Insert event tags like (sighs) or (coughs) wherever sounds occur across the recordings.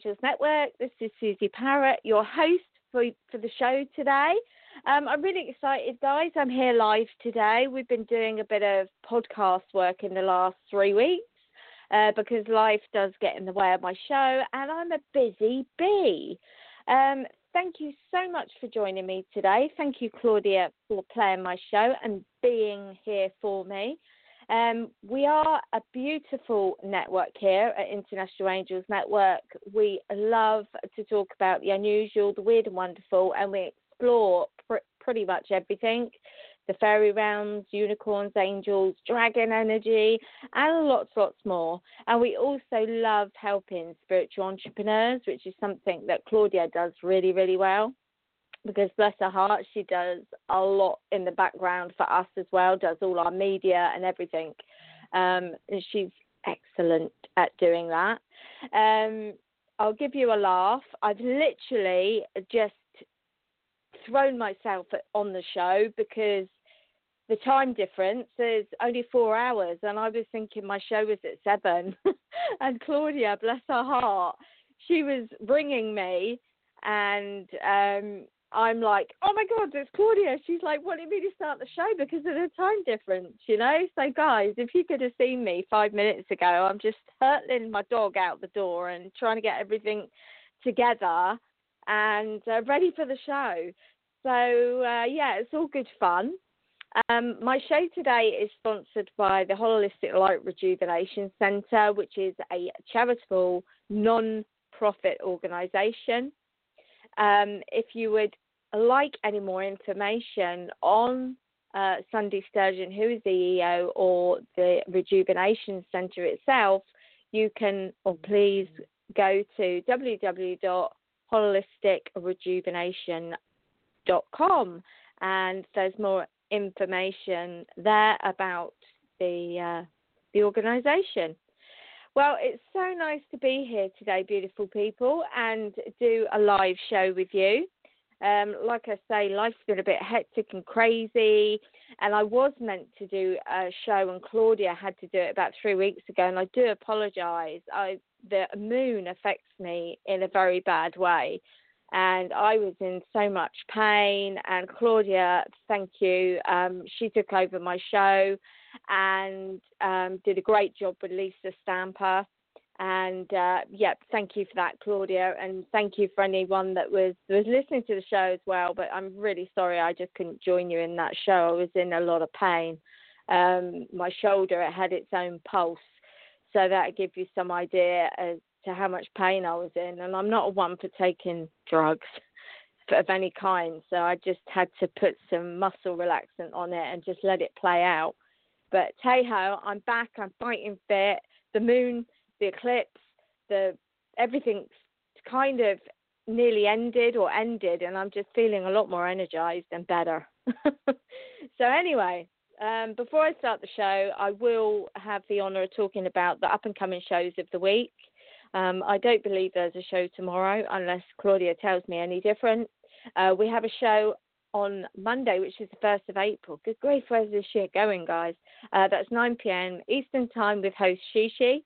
Angels Network. This is Suzi Parrett, your host for, for the show today. Um, I'm really excited, guys. I'm here live today. We've been doing a bit of podcast work in the last three weeks uh, because life does get in the way of my show, and I'm a busy bee. Um, thank you so much for joining me today. Thank you, Claudia, for playing my show and being here for me. Um, we are a beautiful network here at International Angels Network. We love to talk about the unusual, the weird and wonderful, and we explore pr- pretty much everything the fairy rounds, unicorns, angels, dragon energy, and lots, lots more. And we also love helping spiritual entrepreneurs, which is something that Claudia does really, really well because bless her heart, she does a lot in the background for us as well, does all our media and everything. Um, and she's excellent at doing that. Um, I'll give you a laugh. I've literally just thrown myself on the show because the time difference is only four hours, and I was thinking my show was at seven. (laughs) and Claudia, bless her heart, she was ringing me and um, I'm like, oh my god, it's Claudia. She's like wanting me to start the show because of the time difference, you know. So guys, if you could have seen me five minutes ago, I'm just hurtling my dog out the door and trying to get everything together and uh, ready for the show. So uh, yeah, it's all good fun. Um, my show today is sponsored by the Holistic Light Rejuvenation Centre, which is a charitable non-profit organisation. Um, if you would like any more information on uh, Sunday Sturgeon, who is the EO, or the Rejuvenation Centre itself, you can, or please go to www.holisticrejuvenation.com and there's more information there about the uh, the organisation. Well, it's so nice to be here today, beautiful people, and do a live show with you. Um, like I say, life's been a bit hectic and crazy, and I was meant to do a show, and Claudia had to do it about three weeks ago, and I do apologise. I the moon affects me in a very bad way, and I was in so much pain. And Claudia, thank you, um, she took over my show and um, did a great job with Lisa Stamper. And uh, yeah, thank you for that, Claudia, and thank you for anyone that was was listening to the show as well. But I'm really sorry I just couldn't join you in that show. I was in a lot of pain. Um, my shoulder it had its own pulse, so that gives you some idea as to how much pain I was in. And I'm not one for taking drugs (laughs) of any kind, so I just had to put some muscle relaxant on it and just let it play out. But Tejo, I'm back. I'm fighting fit. The moon, the eclipse, the everything's kind of nearly ended or ended, and I'm just feeling a lot more energized and better. (laughs) so anyway, um, before I start the show, I will have the honour of talking about the up and coming shows of the week. Um, I don't believe there's a show tomorrow unless Claudia tells me any different. Uh, we have a show on Monday, which is the 1st of April. Good grief, where's this shit going, guys? Uh, that's 9 pm Eastern Time with host Shishi.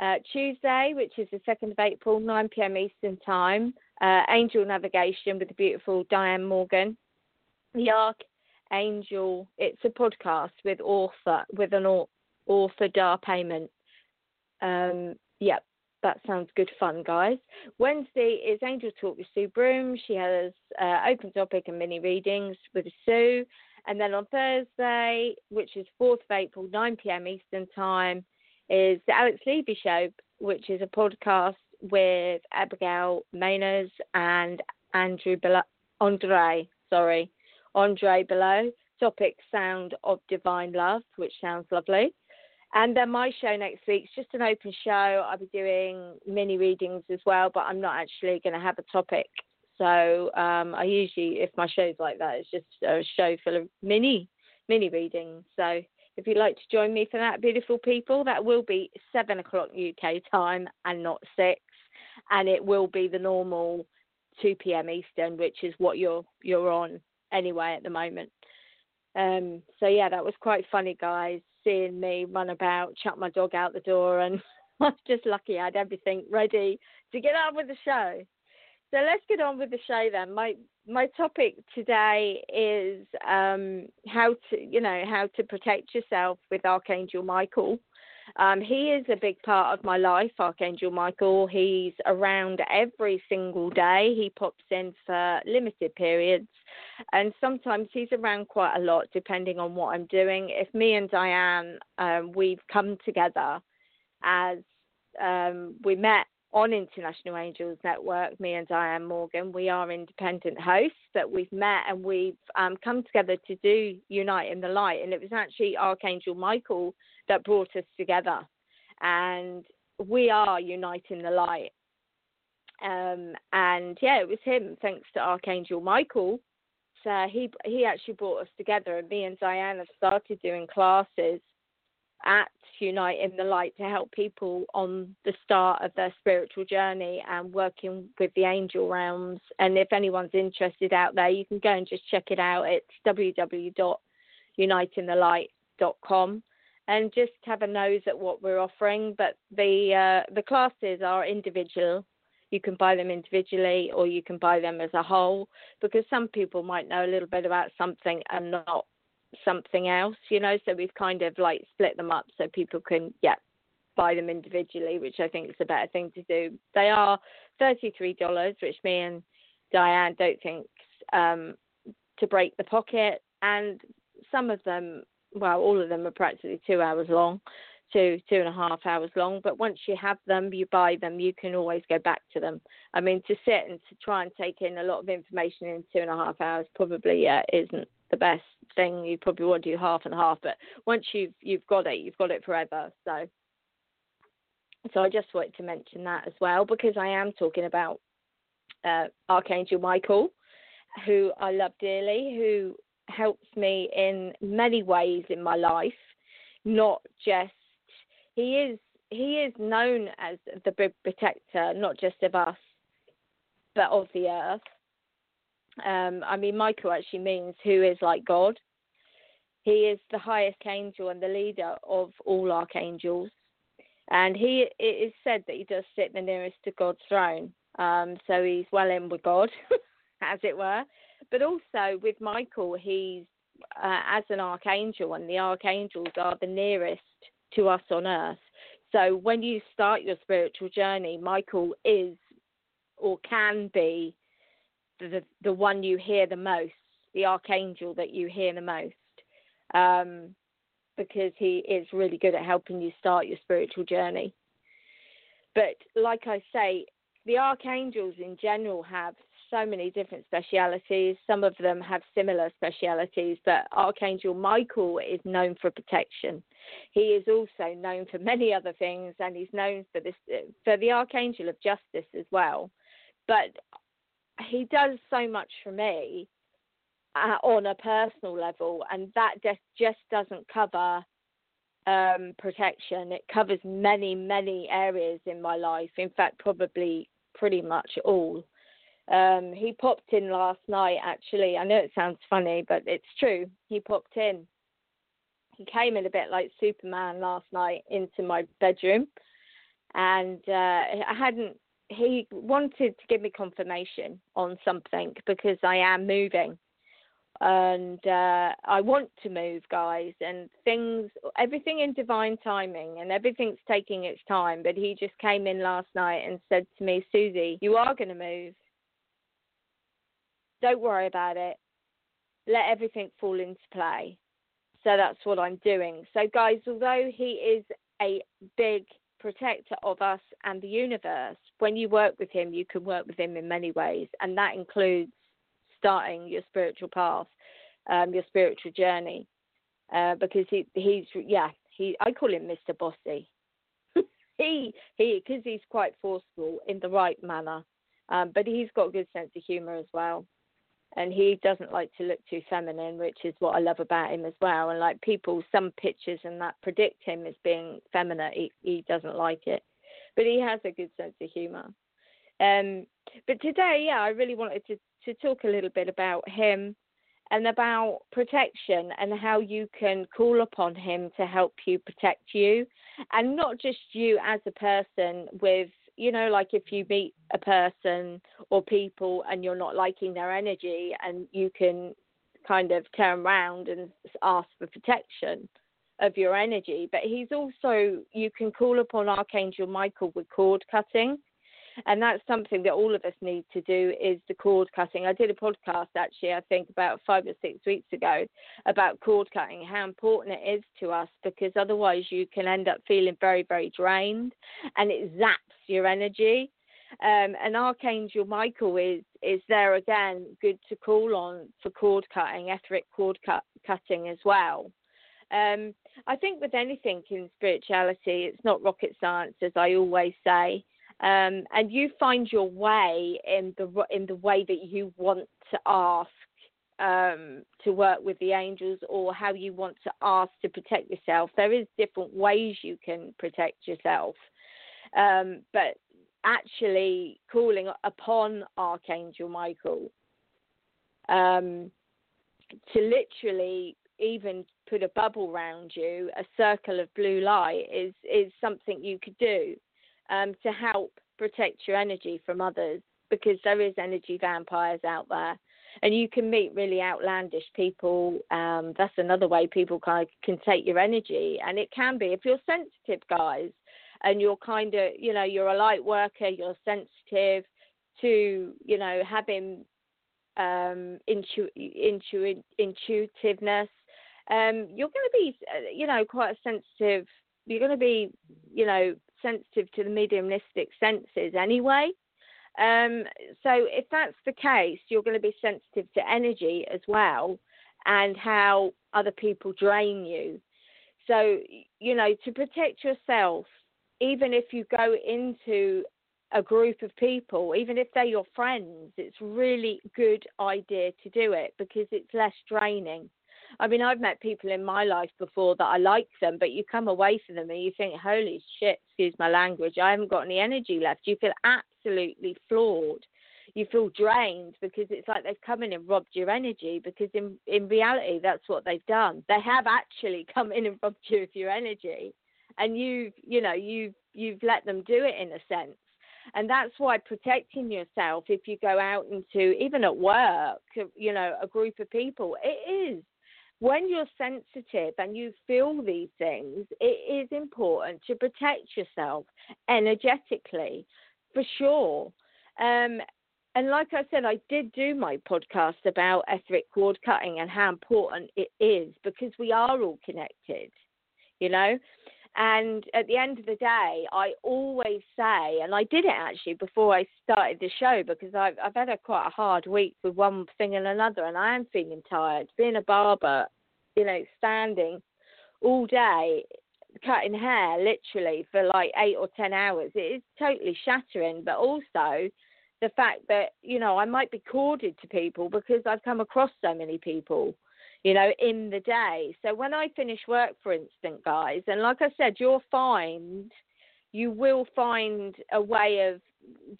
Uh, Tuesday, which is the 2nd of April, 9 pm Eastern Time, uh, Angel Navigation with the beautiful Dianne Morgan. The Archangel, it's a podcast with author, with an author Dar Payment. Um, yep, that sounds good fun, guys. Wednesday is Angel Talk with Sue Broom. She has uh, open topic and mini readings with Sue. And then on Thursday, which is 4th of April, 9 pm Eastern Time, is the Alex Levy Show, which is a podcast with Abigail Mayners and Andrew Andre, sorry, Andre Below. topic Sound of Divine Love, which sounds lovely. And then my show next week is just an open show. I'll be doing mini readings as well, but I'm not actually going to have a topic. So um, I usually, if my show's like that, it's just a show full of mini mini readings. So if you'd like to join me for that, beautiful people, that will be seven o'clock UK time and not six, and it will be the normal two p.m. Eastern, which is what you're you're on anyway at the moment. Um, so yeah, that was quite funny, guys, seeing me run about, chuck my dog out the door, and (laughs) I was just lucky I had everything ready to get on with the show. So let's get on with the show then. My my topic today is um, how to you know how to protect yourself with Archangel Michael. Um, he is a big part of my life, Archangel Michael. He's around every single day. He pops in for limited periods, and sometimes he's around quite a lot, depending on what I'm doing. If me and Dianne, um, we've come together as um, we met on International Angels Network, me and Dianne Morgan, we are independent hosts that we've met and we've um, come together to do Unite in the Light. And it was actually Archangel Michael that brought us together. And we are uniting the light. Um, and yeah, it was him, thanks to Archangel Michael. So he he actually brought us together, and me and Dianne have started doing classes at Unite in the Light to help people on the start of their spiritual journey and working with the angel realms. And if anyone's interested out there, you can go and just check it out. It's www.uniteinthelight.com and just have a nose at what we're offering. But the uh, the classes are individual. You can buy them individually or you can buy them as a whole because some people might know a little bit about something and not something else, you know. So we've kind of like split them up so people can, yeah, buy them individually, which I think is a better thing to do. They are $33, which me and Dianne don't think um, to break the pocket. And some of them, well, all of them are practically two hours long, two, two and a half hours long. But once you have them, you buy them, you can always go back to them. I mean, to sit and to try and take in a lot of information in two and a half hours probably yeah, isn't the best thing. You probably want to do half and half, but once you've you've got it, you've got it forever. So, so I just wanted to mention that as well because I am talking about uh, Archangel Michael, who I love dearly, who helps me in many ways in my life, not just he is he is known as the big protector, not just of us, but of the earth. Um, I mean, Michael actually means who is like God. He is the highest angel and the leader of all archangels. And he it is said that he does sit the nearest to God's throne. Um, so he's well in with God, (laughs) as it were. But also with Michael, he's uh, as an archangel, and the archangels are the nearest to us on earth. So when you start your spiritual journey, Michael is or can be the the one you hear the most, the archangel that you hear the most, um, because he is really good at helping you start your spiritual journey. But like I say, the archangels in general have so many different specialities. Some of them have similar specialities, but Archangel Michael is known for protection. He is also known for many other things, and he's known for this for the Archangel of Justice as well. But he does so much for me uh, on a personal level, and that just just doesn't cover um, protection. It covers many many areas in my life. In fact, probably pretty much all. Um, he popped in last night. Actually, I know it sounds funny, but it's true. He popped in. He came in a bit like Superman last night into my bedroom, and uh, I hadn't he wanted to give me confirmation on something because I am moving and uh, I want to move, guys, and things, everything in divine timing, and everything's taking its time. But he just came in last night and said to me, Suzi, you are going to move. Don't worry about it. Let everything fall into play. So that's what I'm doing. So, guys, although he is a big protector of us and the universe. When you work with him, you can work with him in many ways, and that includes starting your spiritual path. um, your spiritual journey, uh, because he he's yeah he I call him Mr. Bossy. (laughs) he he because he's quite forceful in the right manner, um, but he's got a good sense of humour as well and he doesn't like to look too feminine, which is what I love about him as well. And like people, some pictures and that predict him as being feminine. He, he doesn't like it, but he has a good sense of humour. Um, but today, yeah, I really wanted to to talk a little bit about him and about protection and how you can call upon him to help you protect you, and not just you as a person with you know, like if you meet a person or people and you're not liking their energy, and you can kind of turn around and ask for protection of your energy. But he's also, you can call upon Archangel Michael with cord cutting and that's something that all of us need to do is the cord cutting. I did a podcast actually, I think about five or six weeks ago about cord cutting, how important it is to us because otherwise you can end up feeling very, very drained and it zaps your energy. Um, and Archangel Michael is is there again, good to call on for cord cutting, etheric cord cut, cutting as well. Um, I think with anything in spirituality, it's not rocket science, as I always say um, and you find your way in the in the way that you want to ask um, to work with the angels or how you want to ask to protect yourself. There is different ways you can protect yourself, um, but actually calling upon Archangel Michael um, to literally even put a bubble around you, a circle of blue light is is something you could do um, to help protect your energy from others because there is energy vampires out there. And you can meet really outlandish people um, that's another way people kind of can take your energy. And it can be if you're sensitive guys and you're kind of you know you're a light worker you're sensitive to you know having um, intu- intu- intuitiveness um, you're going to be uh, you know quite sensitive you're going to be you know sensitive to the mediumistic senses anyway. Um, so if that's the case, you're going to be sensitive to energy as well and how other people drain you. So, you know, to protect yourself, even if you go into a group of people, even if they're your friends, it's really good idea to do it because it's less draining. I mean, I've met people in my life before that I like them, but you come away from them and you think, holy shit, excuse my language, I haven't got any energy left. You feel absolutely flawed. You feel drained because it's like they've come in and robbed your energy because in, in reality, that's what they've done. They have actually (laughs) come in and robbed you of your energy. And you've, you know, you've, you've let them do it in a sense. And that's why protecting yourself, if you go out into, even at work, you know, a group of people, it is when you're sensitive and you feel these things, it is important to protect yourself energetically, for sure. Um, and like I said, I did do my podcast about etheric cord cutting and how important it is because we are all connected, you know. And at the end of the day, I always say, and I did it actually before I started the show because I've, I've had a quite a hard week with one thing and another, and I am feeling tired. Being a barber, you know, standing all day cutting hair literally for like eight or ten hours, it is totally shattering. But also the fact that, you know, I might be corded to people because I've come across so many people you know, in the day. So when I finish work, for instance, guys, and like I said, you'll find you will find a way of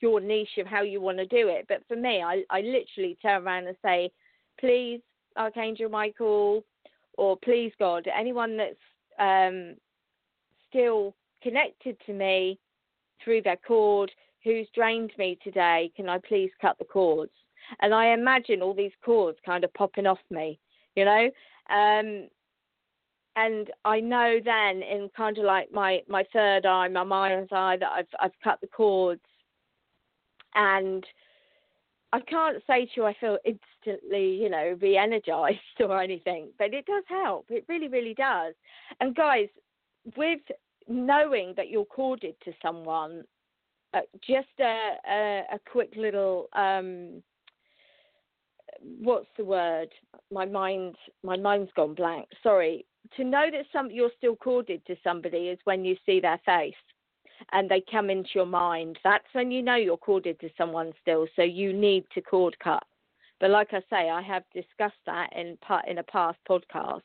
your niche of how you want to do it. But for me, I, I literally turn around and say, please, Archangel Michael, or please God, anyone that's um, still connected to me through their cord who's drained me today, can I please cut the cords? And I imagine all these cords kind of popping off me you know. Um, and I know then in kind of like my my third eye, my mind's eye, that I've I've cut the cords, and I can't say to you I feel instantly, you know, re-energized (laughs) or anything, but it does help. It really, really does. And guys, with knowing that you're corded to someone, uh, just a, a, a quick little um, what's the word? My mind, my mind's gone blank. Sorry. To know that some you're still corded to somebody is when you see their face and they come into your mind. That's when you know you're corded to someone still. So you need to cord cut. But like I say, I have discussed that in in a past podcast.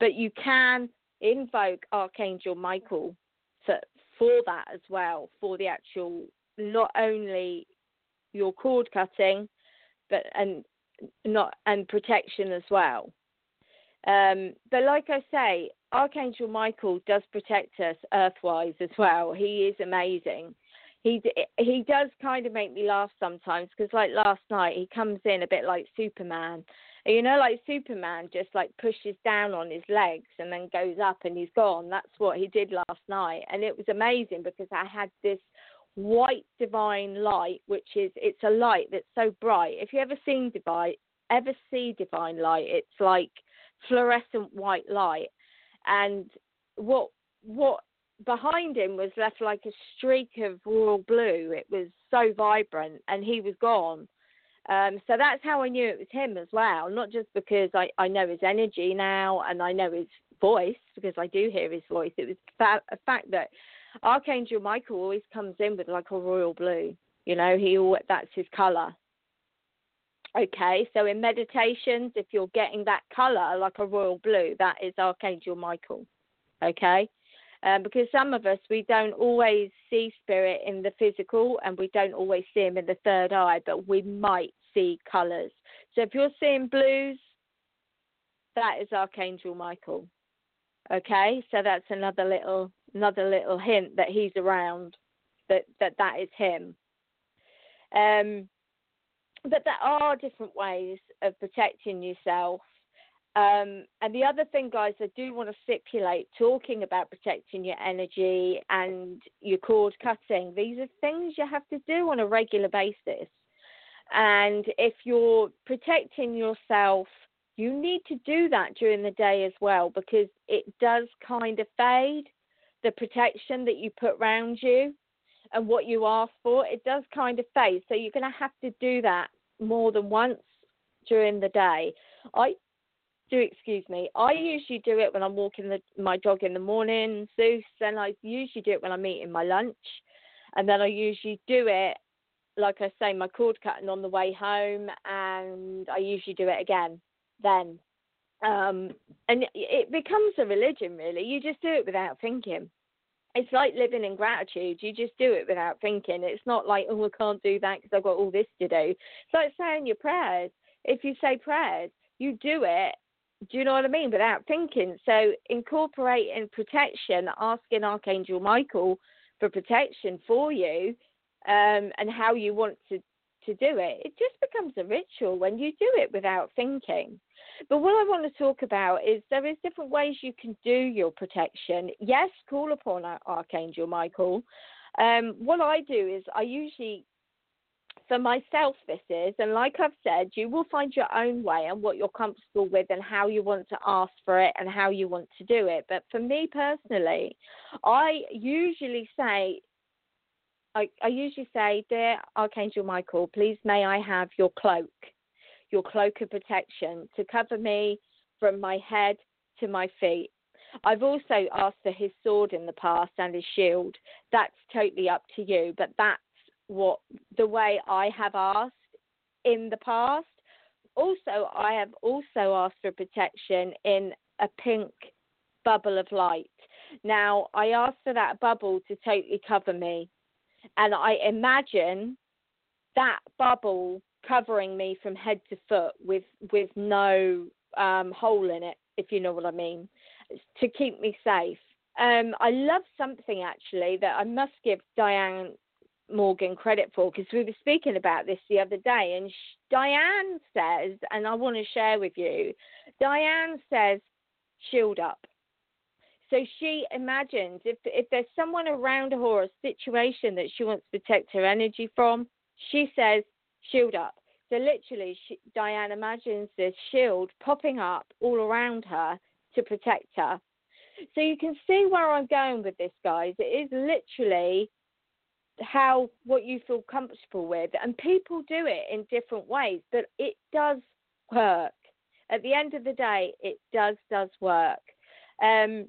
But you can invoke Archangel Michael for, for that as well, for the actual not only your cord cutting, but and not and protection as well. Um, but like I say, Archangel Michael does protect us earthwise as well. He is amazing. He he does kind of make me laugh sometimes because like last night he comes in a bit like Superman. You know, like Superman just like pushes down on his legs and then goes up and he's gone. That's what he did last night, and it was amazing because I had this white divine light, which is it's a light that's so bright. If you ever seen divine, ever see divine light, it's like fluorescent white light, and what what behind him was left like a streak of royal blue. It was so vibrant, and he was gone. Um, so that's how I knew it was him as well. Not just because I, I know his energy now and I know his voice because I do hear his voice. It was a fact that Archangel Michael always comes in with like a royal blue. You know, he that's his color. Okay, so in meditations, if you're getting that color like a royal blue, that is Archangel Michael. Okay, um, because some of us we don't always see spirit in the physical, and we don't always see him in the third eye, but we might see colors. So if you're seeing blues, that is Archangel Michael. Okay, so that's another little another little hint that he's around, that that that is him. Um, but there are different ways of protecting yourself. Um, and the other thing, guys, I do want to stipulate talking about protecting your energy and your cord cutting. These are things you have to do on a regular basis. And if you're protecting yourself you need to do that during the day as well because it does kind of fade the protection that you put around you and what you ask for it does kind of fade so you're going to have to do that more than once during the day. I do excuse me i usually do it when i'm walking the, my dog in the morning zeus Then i usually do it when i'm eating my lunch. And then i usually do it like i say my cord cutting on the way home and i usually do it again then. Um, and it becomes a religion, really. You just do it without thinking. It's like living in gratitude. You just do it without thinking. It's not like, oh, I can't do that because I've got all this to do. It's like saying your prayers. If you say prayers, you do it do you know what I mean? Without thinking. So incorporating protection, asking Archangel Michael for protection for you, um, and how you want to to do it, it just becomes a ritual when you do it without thinking. But what I want to talk about is there is different ways you can do your protection. Yes, call upon Archangel Michael. Um, what I do is I usually for myself this is and like i've said you will find your own way and what you're comfortable with and how you want to ask for it and how you want to do it but for me personally i usually say I, I usually say, Dear Archangel Michael, please may I have your cloak, your cloak of protection to cover me from my head to my feet. I've also asked for his sword in the past and his shield. That's totally up to you, but that's what the way I have asked in the past. Also, I have also asked for protection in a pink bubble of light. Now, I asked for that bubble to totally cover me and I imagine that bubble covering me from head to foot with with no um, hole in it, if you know what I mean, to keep me safe. Um, I love something actually that I must give Dianne Morgan credit for because we were speaking about this the other day, and Dianne says, and I want to share with you, Dianne says, shield up. So she imagines if if there's someone around her or a situation that she wants to protect her energy from, she says shield up. So literally, she, Dianne imagines this shield popping up all around her to protect her. So you can see where I'm going with this, guys. It is literally how what you feel comfortable with, and people do it in different ways, but it does work. At the end of the day, it does does work, um,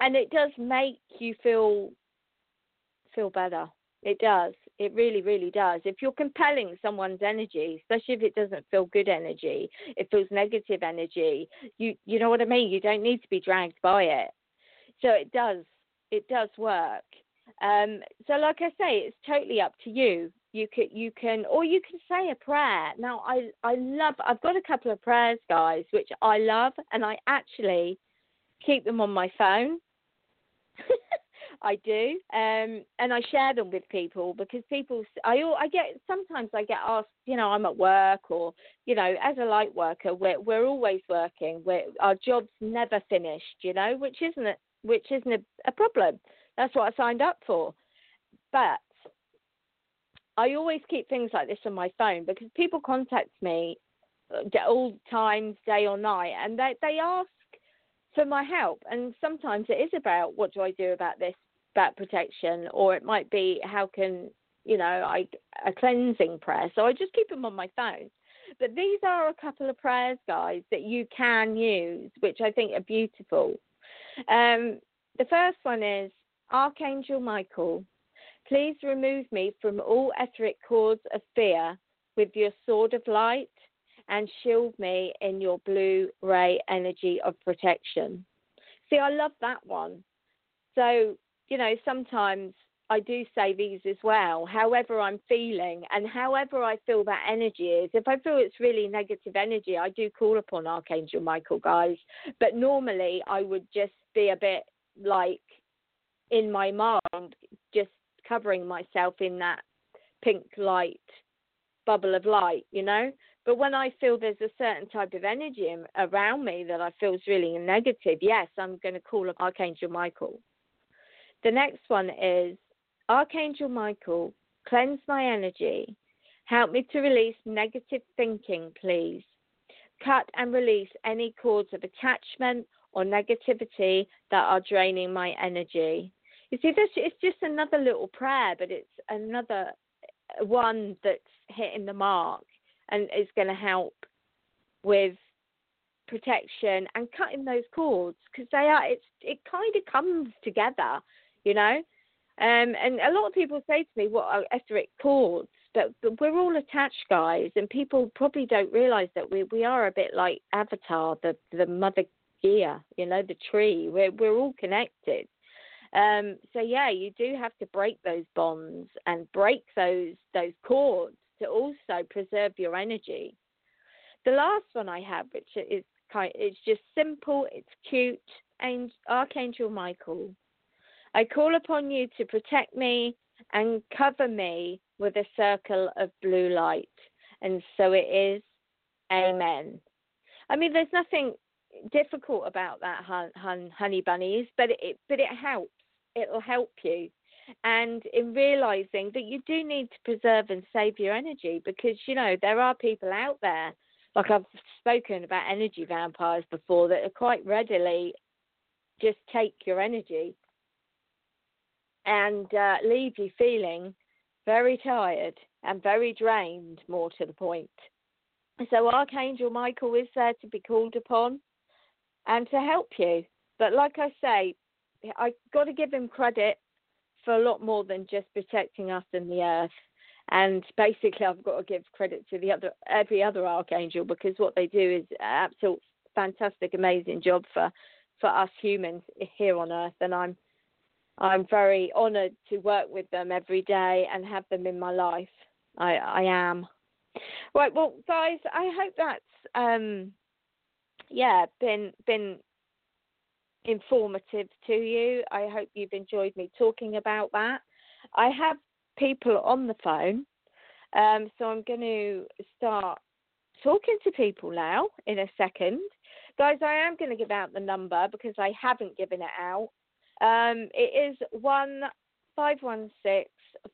and it does make you feel feel better. It does. It really, really does. If you're compelling someone's energy, especially if it doesn't feel good energy, it feels negative energy. You, you know what I mean. You don't need to be dragged by it. So it does. It does work. Um, so, like I say, it's totally up to you. You can, you can, or you can say a prayer. Now, I, I love. I've got a couple of prayers, guys, which I love, and I actually keep them on my phone. (laughs) I do, um, and I share them with people because people. I I get sometimes I get asked. You know, I'm at work, or you know, as a light worker, we're we're always working. We're, our job's never finished. You know, which isn't a, which isn't a, a problem. That's what I signed up for. But I always keep things like this on my phone because people contact me uh, all times, day or night, and they they ask for my help. And sometimes it is about what do I do about this bat protection, or it might be how can you know I a cleansing prayer. So I just keep them on my phone. But these are a couple of prayers, guys, that you can use, which I think are beautiful. Um, the first one is Archangel Michael, please remove me from all etheric cords of fear with your sword of light and shield me in your blue ray energy of protection. See, I love that one. So you know, sometimes I do say these as well, however I'm feeling and however I feel that energy is. If I feel it's really negative energy, I do call upon Archangel Michael, guys. But normally I would just be a bit like in my mind, just covering myself in that pink light bubble of light, you know. But when I feel there's a certain type of energy around me that I feel is really negative, yes, I'm going to call Archangel Michael. The next one is Archangel Michael, cleanse my energy. Help me to release negative thinking, please. Cut and release any cords of attachment or negativity that are draining my energy. You see, this it's just another little prayer, but it's another uh, one that's hitting the mark and is going to help with protection and cutting those cords because they are it's it kind of comes together you know. Um, and a lot of people say to me, "What are etheric cords?" But, but we're all attached, guys, and people probably don't realise that we we are a bit like Avatar, the the Mother gear, you know, the tree. We're we're all connected. Um, so yeah, you do have to break those bonds and break those those cords to also preserve your energy. The last one I have, which is kind, it's just simple, it's cute, and Archangel Michael. I call upon you to protect me and cover me with a circle of blue light. And so it is. Amen. I mean, there's nothing difficult about that, honey bunnies, but it but it helps. It'll help you. And in realizing that you do need to preserve and save your energy because, you know, there are people out there, like I've spoken about energy vampires before, that are quite readily just take your energy and uh, leave you feeling very tired and very drained, more to the point. So, Archangel Michael is there to be called upon and to help you. But, like I say, I've got to give him credit for a lot more than just protecting us and the earth. And basically, I've got to give credit to the other every other archangel because what they do is absolute fantastic, amazing job for for us humans here on Earth. And I'm I'm very honoured to work with them every day and have them in my life. I, I am. Right, well, guys, I hope that's um, yeah been been informative to you. I hope you've enjoyed me talking about that. I have people on the phone, um, so I'm going to start talking to people now in a second. Guys, I am going to give out the number because I haven't given it out. Um, it is one five one six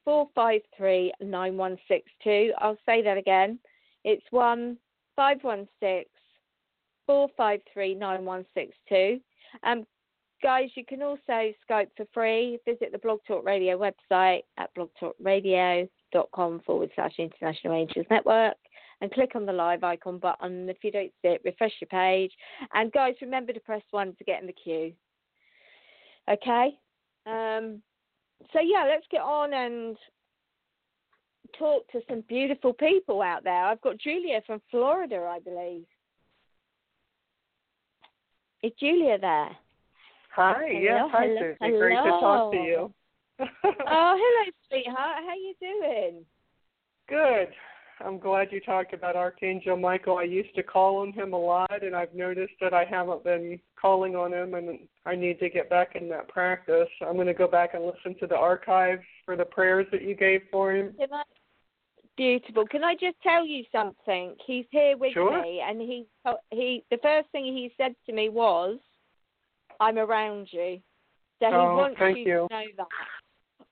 four five three nine one six two. I'll say that again. It's one five one six four five three nine one six two. Um, guys, you can also Skype for free. Visit the Blog Talk Radio website at blogtalkradio.com forward slash International Angels Network. and click on the live icon button. If you don't see it, refresh your page. And guys, remember to press one to get in the queue. Okay. Um, so yeah, let's get on and talk to some beautiful people out there. I've got Julia from Florida, I believe. Is Julia there? Hi, hello, yes, hi hello, Suzi. Hello. Great to talk to you. oh, hello, (laughs) sweetheart. How are you doing? Good. I'm glad you talked about Archangel Michael. I used to call on him a lot, and I've noticed that I haven't been calling on him, and I need to get back in that practice. I'm going to go back and listen to the archives for the prayers that you gave for him. Beautiful. Can I just tell you something? He's here with sure. me, and he he the first thing he said to me was, "I'm around you." So he oh, wants you, you to know that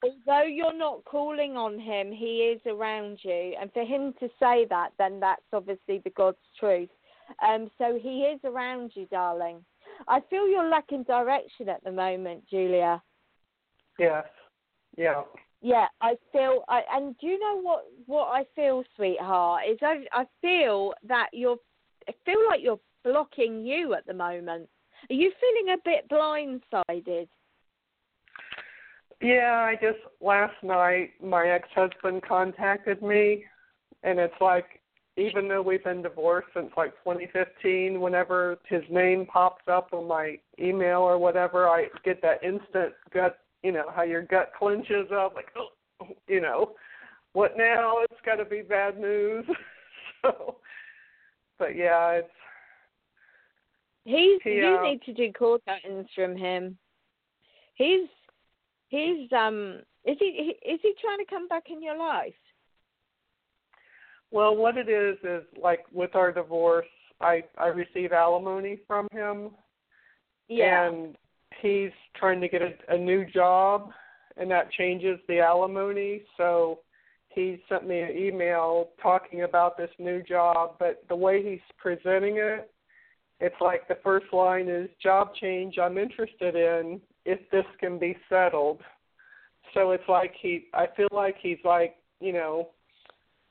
although you're not calling on him, he is around you. And for him to say that, then that's obviously the God's truth. Um, so he is around you, darling. I feel you're lacking direction at the moment, Julia. Yes. Yeah. Yeah, I feel. I, and do you know what? What I feel, sweetheart, is I I feel that you're. I feel like you're blocking you at the moment. Are you feeling a bit blindsided? Yeah, I just last night my ex-husband contacted me, and it's like even though we've been divorced since like 2015, whenever his name pops up on my email or whatever, I get that instant gut, you know, how your gut clenches up, like, oh, you know, what now? It's got to be bad news. (laughs) so, but yeah, it's. He's. He, you uh, need to do call from him. He's he's um is he is he trying to come back in your life? Well, what it is is like with our divorce, I I receive alimony from him. Yeah. And he's trying to get a, a new job, and that changes the alimony. So he sent me an email talking about this new job, but the way he's presenting it, it's like the first line is job change I'm interested in, if this can be settled. So it's like he I feel like he's like, you know,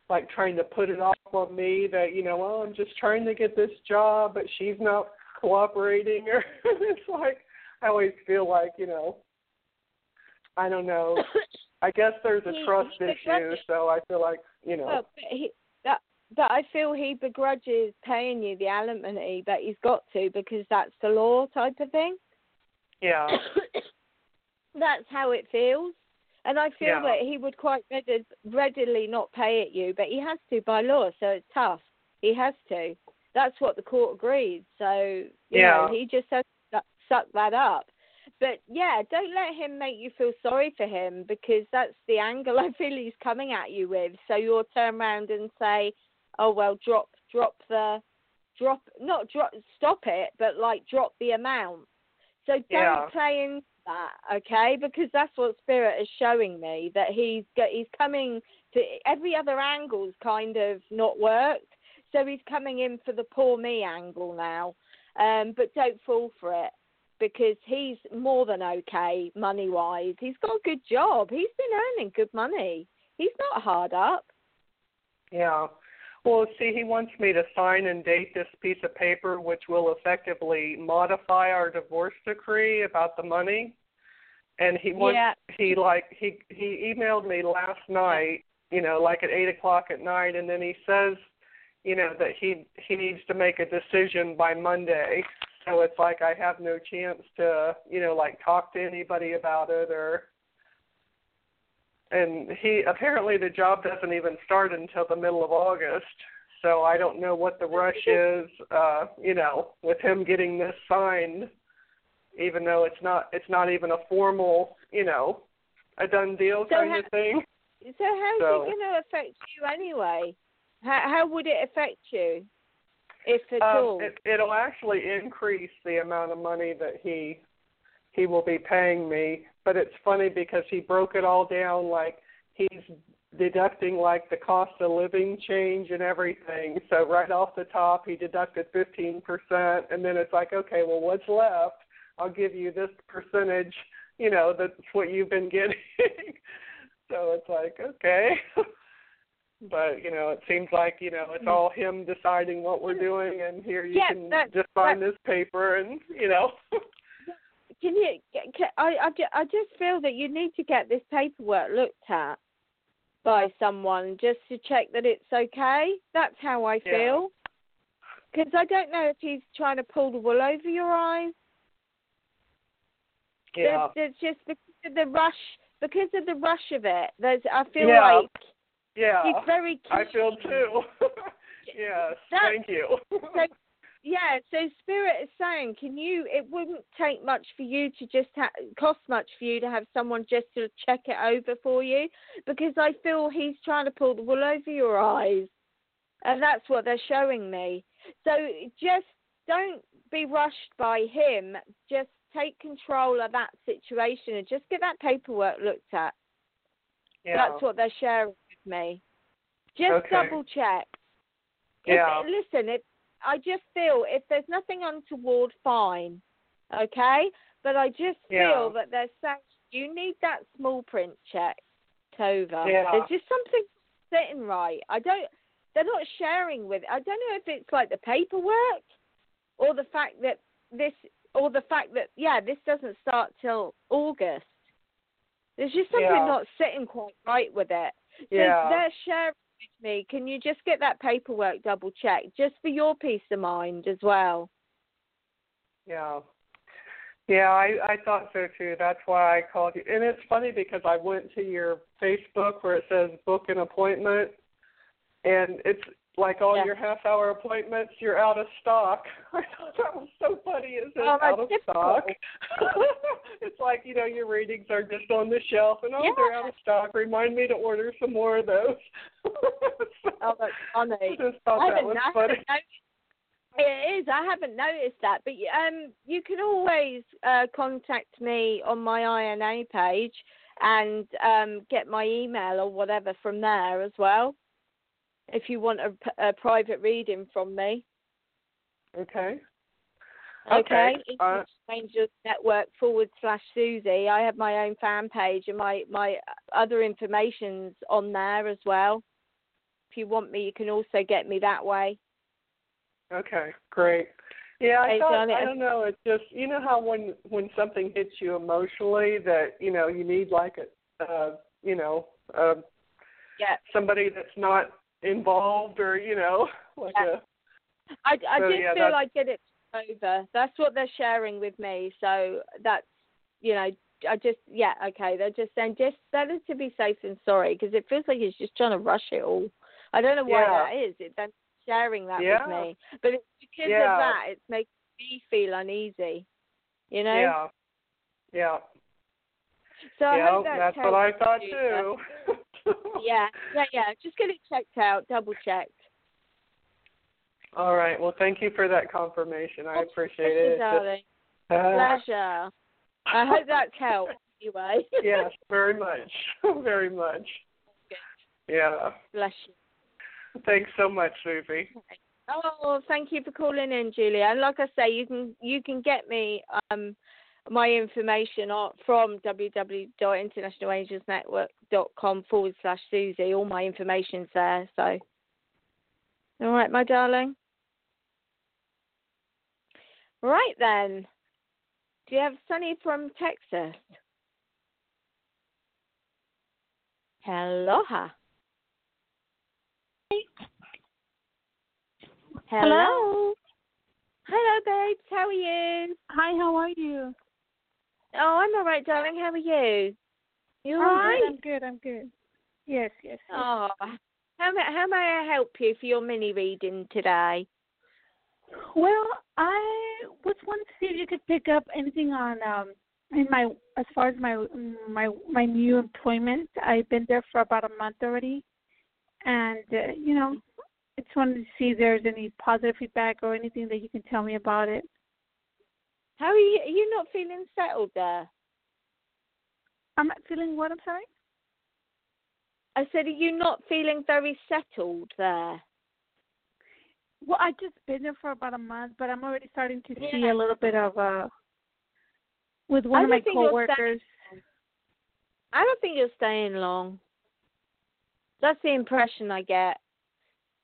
like trying to put it off on me that, you know, well, I'm just trying to get this job but she's not cooperating (laughs) or it's like I always feel like, you know, I don't know. (coughs) I guess there's a he, trust he issue, so I feel like, you know. Oh, well, he, that that I feel he begrudges paying you the alimony, but he's got to because that's the law type of thing. Yeah. (coughs) That's how it feels. And I feel yeah. that he would quite readily not pay it you, but he has to by law, so it's tough. He has to. That's what the court agreed. So, you yeah. know, he just has to suck that up. But yeah, don't let him make you feel sorry for him because that's the angle (laughs) I feel he's coming at you with. So you'll turn around and say, "Oh well, drop, drop the, drop, not drop, stop it, but like drop the amount." So don't yeah. play into that, okay? Because that's what Spirit is showing me that he's he's coming to every other angle's kind of not worked. So he's coming in for the poor me angle now. Um, but don't fall for it because he's more than okay money wise. He's got a good job. He's been earning good money. He's not hard up. Yeah. Well, see, he wants me to sign and date this piece of paper, which will effectively modify our divorce decree about the money. And he wants yeah. he like he he emailed me last night, you know, like at eight o'clock at night, and then he says, you know, that he he needs to make a decision by Monday. So it's like I have no chance to, you know, like talk to anybody about it or and he apparently the job doesn't even start until the middle of August. So I don't know what the rush (laughs) is, uh, you know, with him getting this signed, even though it's not it's not even a formal, you know, a done deal so kind how, of thing. So how's so, it going to affect you anyway? How how would it affect you, if at um, all? It, it'll actually increase the amount of money that he he will be paying me. But it's funny because he broke it all down like he's deducting like the cost of living change and everything. So right off the top he deducted 15% and then it's like, okay, well what's left? I'll give you this percentage, you know, that's what you've been getting. (laughs) so it's like, okay. (laughs) but you know, it seems like you know it's mm-hmm. all him deciding what we're doing, and here you Yeah, can that- just sign this paper, and you know. (laughs) Can you? Can, I I I just feel that you need to get this paperwork looked at by someone just to check that it's okay. That's how I feel. Because I don't know if he's trying to pull the wool over your eyes. yeah. There's, there's just because of the rush, because of the rush of it. There's I feel Yeah. like Yeah. he's very. Keen. I feel too. (laughs) yes. That- thank you. So, yeah, so Spirit is saying, can you? It wouldn't take much for you to just ha- cost much for you to have someone just to check it over for you, because I feel he's trying to pull the wool over your eyes, and that's what they're showing me. So just don't be rushed by him. Just take control of that situation and just get that paperwork looked at. yeah. That's what they're sharing with me. Just Okay. double check. If- Yeah. listen, if I just feel if there's nothing untoward, fine, okay. But I just Yeah. feel that they're saying you need that small print check over. Yeah. There's just something sitting right. I don't. They're not sharing with. I don't know if it's like the paperwork, or the fact that this, or the fact that yeah, this doesn't start till August. There's just something Yeah. not sitting quite right with it. So Yeah. they're sharing me. Can you just get that paperwork double checked, just for your peace of mind as well? Yeah. Yeah, I I thought so too. That's why I called you. And it's funny because I went to your Facebook where it says book an appointment and it's like all Yeah. your half hour appointments you're out of stock. (laughs) I thought that was so funny. Is it Oh, out of stock. (laughs) it's like, you know, your readings are just on the shelf and oh they're out of stock. Remind me to order some more of those. (laughs) Oh, that's funny. I just thought I that was I funny. It is. I haven't noticed that, but um, you can always uh, contact me on my INA page and um, get my email or whatever from there as well. If you want a private reading from me, Okay. okay? Okay, uh, Angels Network forward slash Suzi. I have my own fan page and my my other information's on there as well. If you want me, you can also get me that way. Okay, great. Yeah, I thought I I- don't know. It's just you know how when when something hits you emotionally that you know you need like a uh, you know uh, Yeah. somebody that's not involved or you know (laughs) like Yeah. I, I So, just yeah, feel that's- like get it over. That's what they're sharing with me. So that's, you know, I just, yeah, okay. They're just saying just better to be safe than sorry because it feels like he's just trying to rush it all. I don't know why Yeah. that is. It, they're sharing that Yeah. with me. But it's because Yeah. of that, it's making me feel uneasy, you know? yeah yeah So I yeah hope that that's what I thought you. too. (laughs) Yeah, yeah, yeah. Just get it checked out, double checked. All right. Well, thank you for that confirmation. I appreciate it. Darling. uh, Pleasure. I hope that's helped anyway. (laughs) yes, very (laughs) much, (laughs) very much. Yeah. Bless you. Thanks so much, Suzi. Oh, thank you for calling in, Julia. And like I say, you can you can get me um my information on, from www.internationalangelsnetwork.com forward slash Suzi. All my information's there. So, all right, my darling. Right then. Do you have Sunny from Texas? Aloha. Hello. Hello, babes. How are you? Hi, how are you? Oh, I'm all right, darling. How are you? You all I'm right? good, I'm good, I'm good. Yes, yes. yes. Oh, how may how may I help you for your mini reading today? Well, I was wanting to see if you could pick up anything on um in my as far as my my my new employment. I've been there for about a month already, and uh, you know, I just wanted to see if there's any positive feedback or anything that you can tell me about it. How are you? Are you not feeling settled there? I'm not feeling what I'm sorry. I said, are you not feeling very settled there? Well, I've just been there for about a month, but I'm already starting to see Yeah. a little bit of uh with one of my coworkers. I don't think you're staying long. That's the impression I get.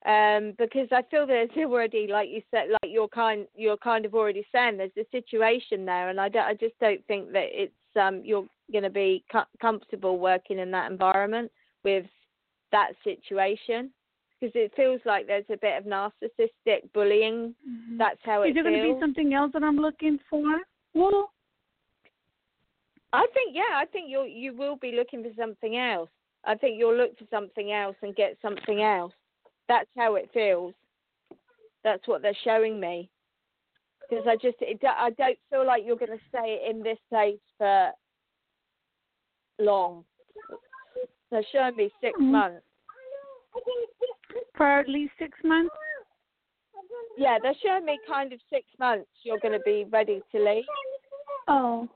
Um, because I feel there's (laughs) already, like you said, like you're kind, you're kind of already saying there's a situation there, and I, don't, I just don't think that it's um, you're going to be co- comfortable working in that environment with that situation because it feels like there's a bit of narcissistic bullying. Mm-hmm. That's how it Is there going to be something else that I'm looking for? Well, I think yeah, I think you you will be looking for something else. I think you'll look for something else and get something else. That's how it feels. That's what they're showing me. Because I just it, I don't feel like you're going to stay in this place for long. They're showing me 6 Mhm. months. for at least six months. Yeah, they're showing me kind of six months. You're going to be ready to leave. Oh.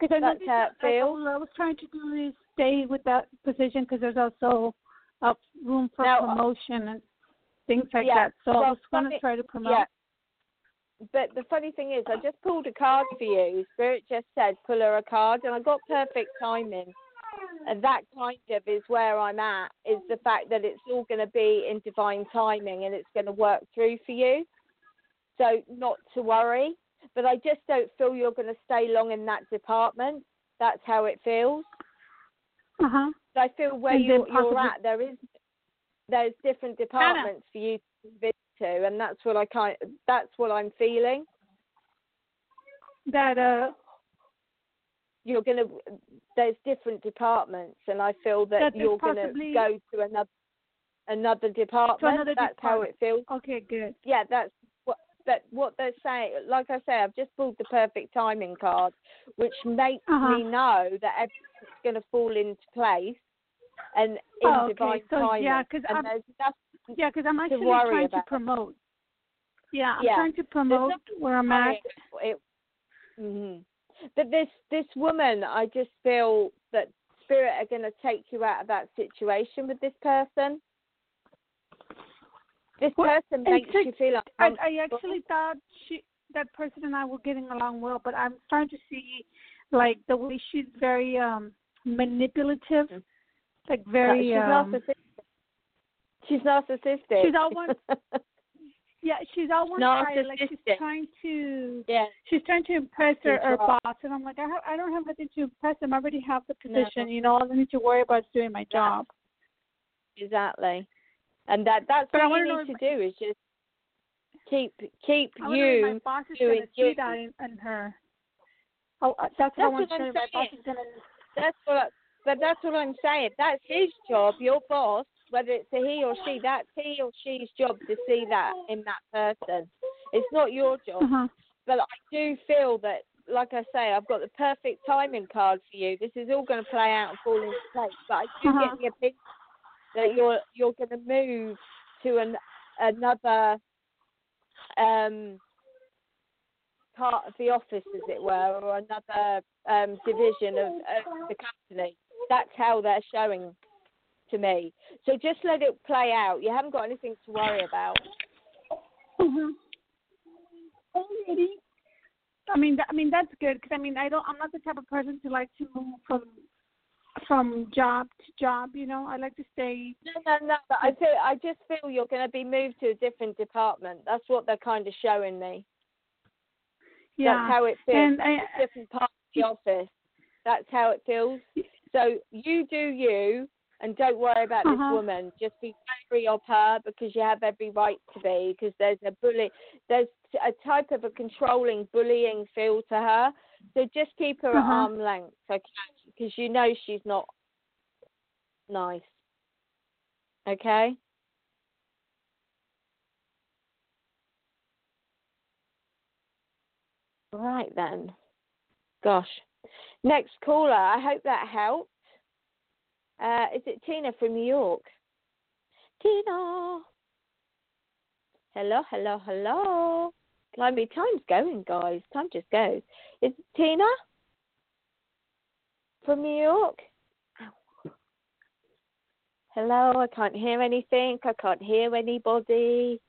Because I That's noticed how it that, like, feels. all I was trying to do is stay with that position because there's also uh, room for Now, uh, promotion and things like yeah, that. So I well, was going to try to promote. Yeah. But the funny thing is, I just pulled a card for you. Spirit just said, pull her a card, and I got perfect timing. And that kind of is where I'm at, is the fact that it's all going to be in divine timing and it's going to work through for you. So, not to worry. But I just don't feel you're going to stay long in that department. That's how it feels. Uh huh. I feel where you're, you're at, there is there's different departments for you to visit to, and that's what I kind that's what I'm feeling. That uh, You're gonna there's different departments, and I feel that, That you're gonna go to another another department. another that's how it feels. okay, good. Yeah, that's what that what they're saying. Like I say, I've just pulled the perfect timing card, which makes Uh-huh. me know that everything's going to fall into place and in Oh, okay. divine So, timing. yeah, 'cause and I'm- Yeah, because I'm to actually worry trying about. to promote. Yeah, I'm Yeah. trying to promote where I'm at. It, hmm But this this woman, I just feel that spirit are going to take you out of that situation with this person. This Well, person makes like- you feel like I, I actually thought she, that person and I were getting along well, but I'm starting to see, like the way she's very um manipulative, Mhm. like very. she's um, narcissistic. She's narcissistic. She's all one- (laughs) Yeah, she's all one sided. Like she's trying to. yeah. She's trying to impress her, her boss, and I'm like, I have, I don't have nothing to impress him. I already have the No. position. You know, all I need to worry about is doing my job. Exactly. And that that's But I what wanna you need to do is just keep keep I my you boss is doing gonna see you. that in, in her. Oh, uh, that's what I That's want what to I'm. My boss saying. That's what but that's what I'm saying. That's his job, your boss, whether it's a he or she, that's he or she's job to see that in that person. It's not your job. Uh-huh. But I do feel that like I say, I've got the perfect timing card for you. This is all gonna play out and fall into place. But I do Uh-huh. get the opinion that you're you're gonna move to an another um part of the office, as it were, or another um, division of, of the company. That's how they're showing to me. So just let it play out. You haven't got anything to worry about. Mhm. Alrighty. I mean, th- I mean that's good because I mean I don't. I'm not the type of person to like to move from from job to job. You know, I like to stay. No, no, no. But I feel, I just feel you're going to be moved to a different department. That's what they're kind of showing me. Yeah. That's how it feels. and I, different part of the office. That's how it feels. So you do you, and don't worry about Uh-huh. this woman. Just be wary of her because you have every right to be. Because there's a bully, there's a type of a controlling, bullying feel to her. So just keep her at Uh-huh. arm length, okay? Because you know she's not nice. Okay. Right then. Gosh. Next caller. I hope that helped. Uh, is it Tina from New York? Tina. Hello, hello, hello. Blimey, time's going, guys. Time just goes. Is it Tina from New York? Hello, I can't hear anything. I can't hear anybody.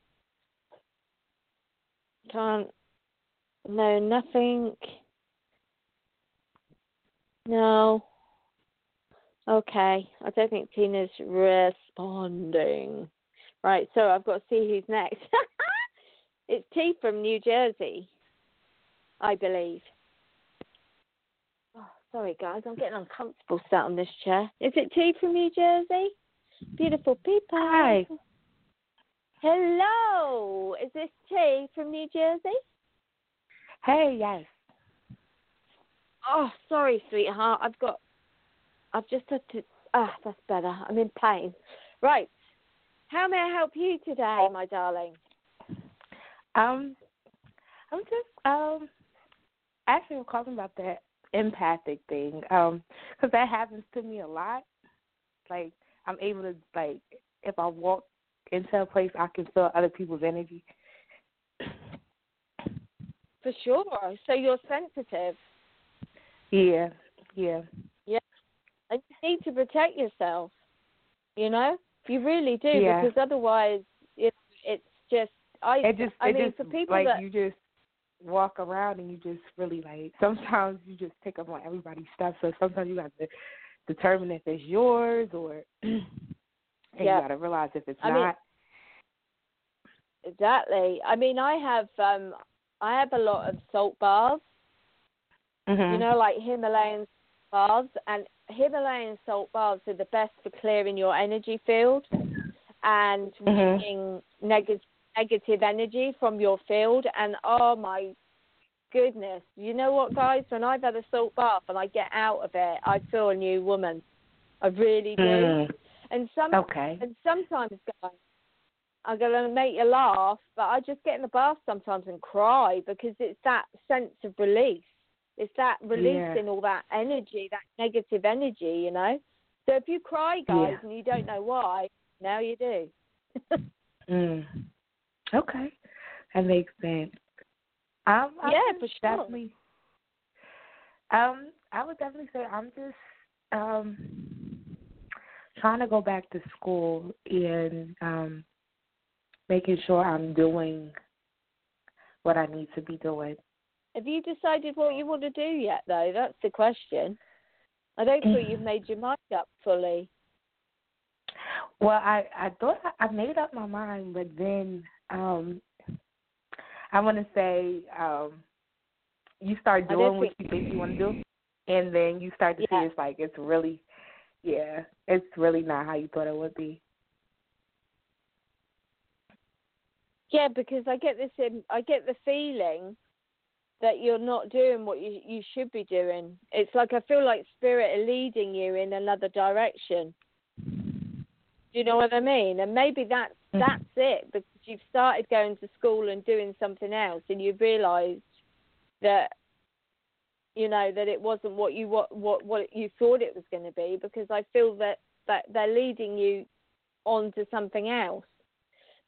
Can't. No, nothing. No. Okay, I don't think Tina's responding. Right, so I've got to see who's next. (laughs) it's T from New Jersey, I believe. Oh, sorry, guys, I'm getting uncomfortable sat on this chair. Is it T from New Jersey? Beautiful people. Hi. Hello, is this T from New Jersey? Hey, yes. Oh, sorry, sweetheart. I've got I've just had to. Ah, that's better. I'm in pain. Right. How may I help you today, my darling? Um, I'm just um actually I'm calling about that empathic thing. Um, because that happens to me a lot. Like I'm able to like if I walk into a place, I can feel other people's energy. For sure. So you're sensitive. Yeah, yeah. Yeah. And you need to protect yourself. You know, you really do Yeah. because otherwise, it, it's just I. It just I it mean, just for people like that you just walk around and you just really like sometimes you just pick up on everybody's stuff. So sometimes you have to determine if it's yours or (clears throat) Yeah. you gotta realize if it's I mean, not. exactly. I mean, I have um, I have a lot of salt baths. Mhm. You know, like Himalayan baths, and Himalayan salt baths are the best for clearing your energy field and Mhm. removing negative negative energy from your field. And oh my goodness, you know what, guys? When I've had a salt bath and I get out of it, I feel a new woman. I really do. Mm. And some Okay. and sometimes, guys, I'm gonna make you laugh, but I just get in the bath sometimes and cry because it's that sense of release. It's that releasing all that energy, that negative energy, you know. So if you cry, guys, Yeah. and you don't know why, now you do. (laughs) Mm. Okay. That makes sense. Um, I Yeah, for sure. Definitely. Um, I would definitely say I'm just um trying to go back to school and um making sure I'm doing what I need to be doing. Have you decided what you want to do yet, though? That's the question. I don't think you've made your mind up fully. Well, I I thought I, I made up my mind, but then um I want to say um you start doing what you think you want to do, and then you start to Yeah. see it's like it's really, yeah, it's really not how you thought it would be. Yeah, because I get this. In, I get the feeling that you're not doing what you you should be doing. It's like I feel like spirit are leading you in another direction. Do you know what I mean? And maybe that's Mhm. that's it because you've started going to school and doing something else, and you've realised that you know that it wasn't what you what what what you thought it was going to be. Because I feel that that they're leading you on to something else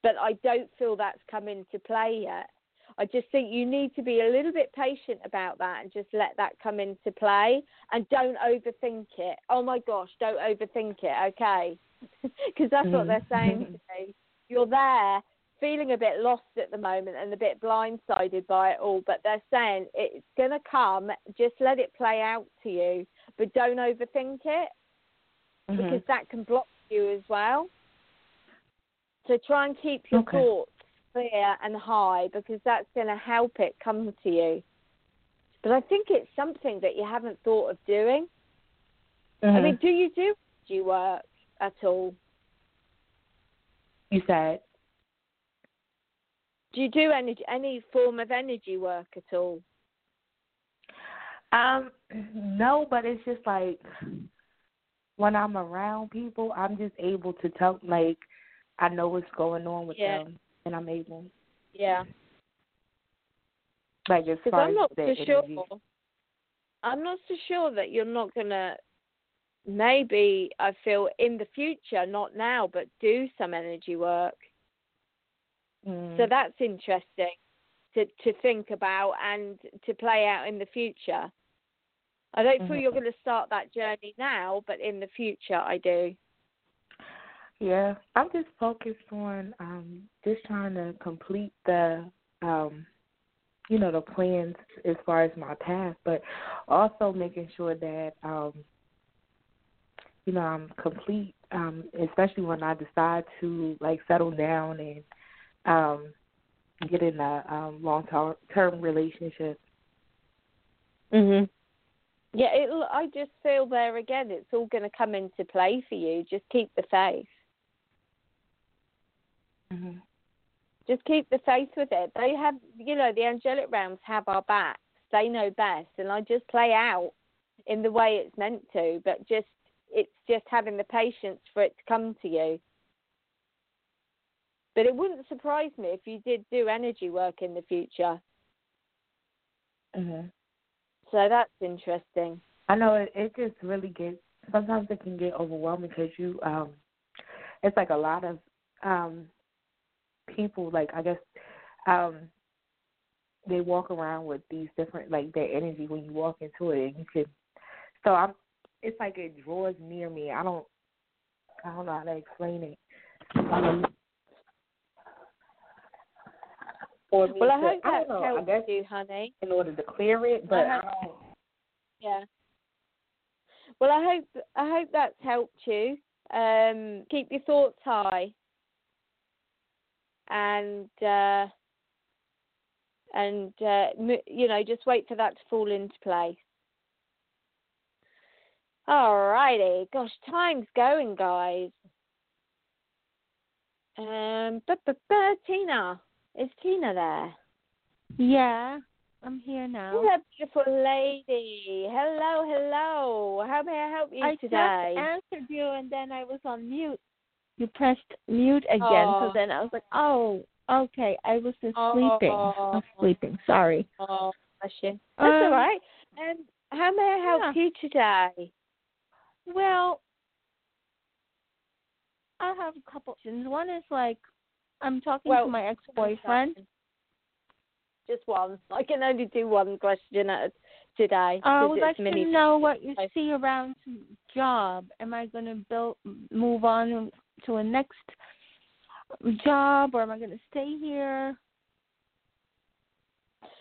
but I don't feel that's come into play yet. I just think you need to be a little bit patient about that and just let that come into play and don't overthink it. Oh my gosh, don't overthink it, okay? (laughs) Because that's what they're saying to me. You're there feeling a bit lost at the moment and a bit blindsided by it all, but they're saying it's going to come, just let it play out to you, but don't overthink it Mhm. because that can block you as well. So try and keep your Okay. thoughts clear and high because that's going to help it come to you. But I think it's something that you haven't thought of doing. I Mhm. mean, do you do energy work at all? you said Do you do any any form of energy work at all? um (clears throat) no, but it's just like when I'm around people, I'm just able to tell like I know what's going on with Yeah. them, and I'm able Yeah, like as far I'm as not so sure. energy. I'm not so sure that you're not gonna. Maybe I feel in the future, not now, but do some energy work. Mm. So that's interesting to to think about and to play out in the future. I don't feel Mhm. you're going to start that journey now, but in the future, I do. Yeah, I'm just focused on um just trying to complete the um you know the plans as far as my path, but also making sure that um you know I'm complete, um, especially when I decide to like settle down and um, get in a um, long term relationship. Mhm. Yeah, it'll. I just feel there again. It's all going to come into play for you. Just keep the faith. Mhm. Just keep the faith with it. They have, you know, the angelic realms have our backs. They know best, and I just play out in the way it's meant to. But just, it's just having the patience for it to come to you. But it wouldn't surprise me if you did do energy work in the future. Mhm. So that's interesting. I know it, it just really gets sometimes it can get overwhelming because you um it's like a lot of um people like I guess um they walk around with these different like their energy when you walk into it and you can so I'm it's like it draws near me. I don't I don't know how to explain it. Um, well, I hope I that know, helps I guess you, honey. in order to clear it, but I, I Yeah. Well, I hope I hope that's helped you. Um, keep your thoughts high, and uh, and uh, you know just wait for that to fall into place. All righty, gosh, time's going, guys. Um, but, but, but Tina, is Tina there? Yeah, I'm here now. Hello, beautiful lady. Hello, hello. How may I help you I today? just answered you, and then I was on mute. You pressed mute again, Oh. so then I was like, "Oh, okay." I was just Oh. sleeping. I was sleeping. Sorry. Oh, bless you. That's all Um, right. Um, how may I help yeah. you today? Well, I have a couple questions. One is like, I'm talking Well, to my ex-boyfriend. Just one. I can only do one question at today. I would like mini- to know what you see around job. Am I going to build, move on to a next job, or am I going to stay here?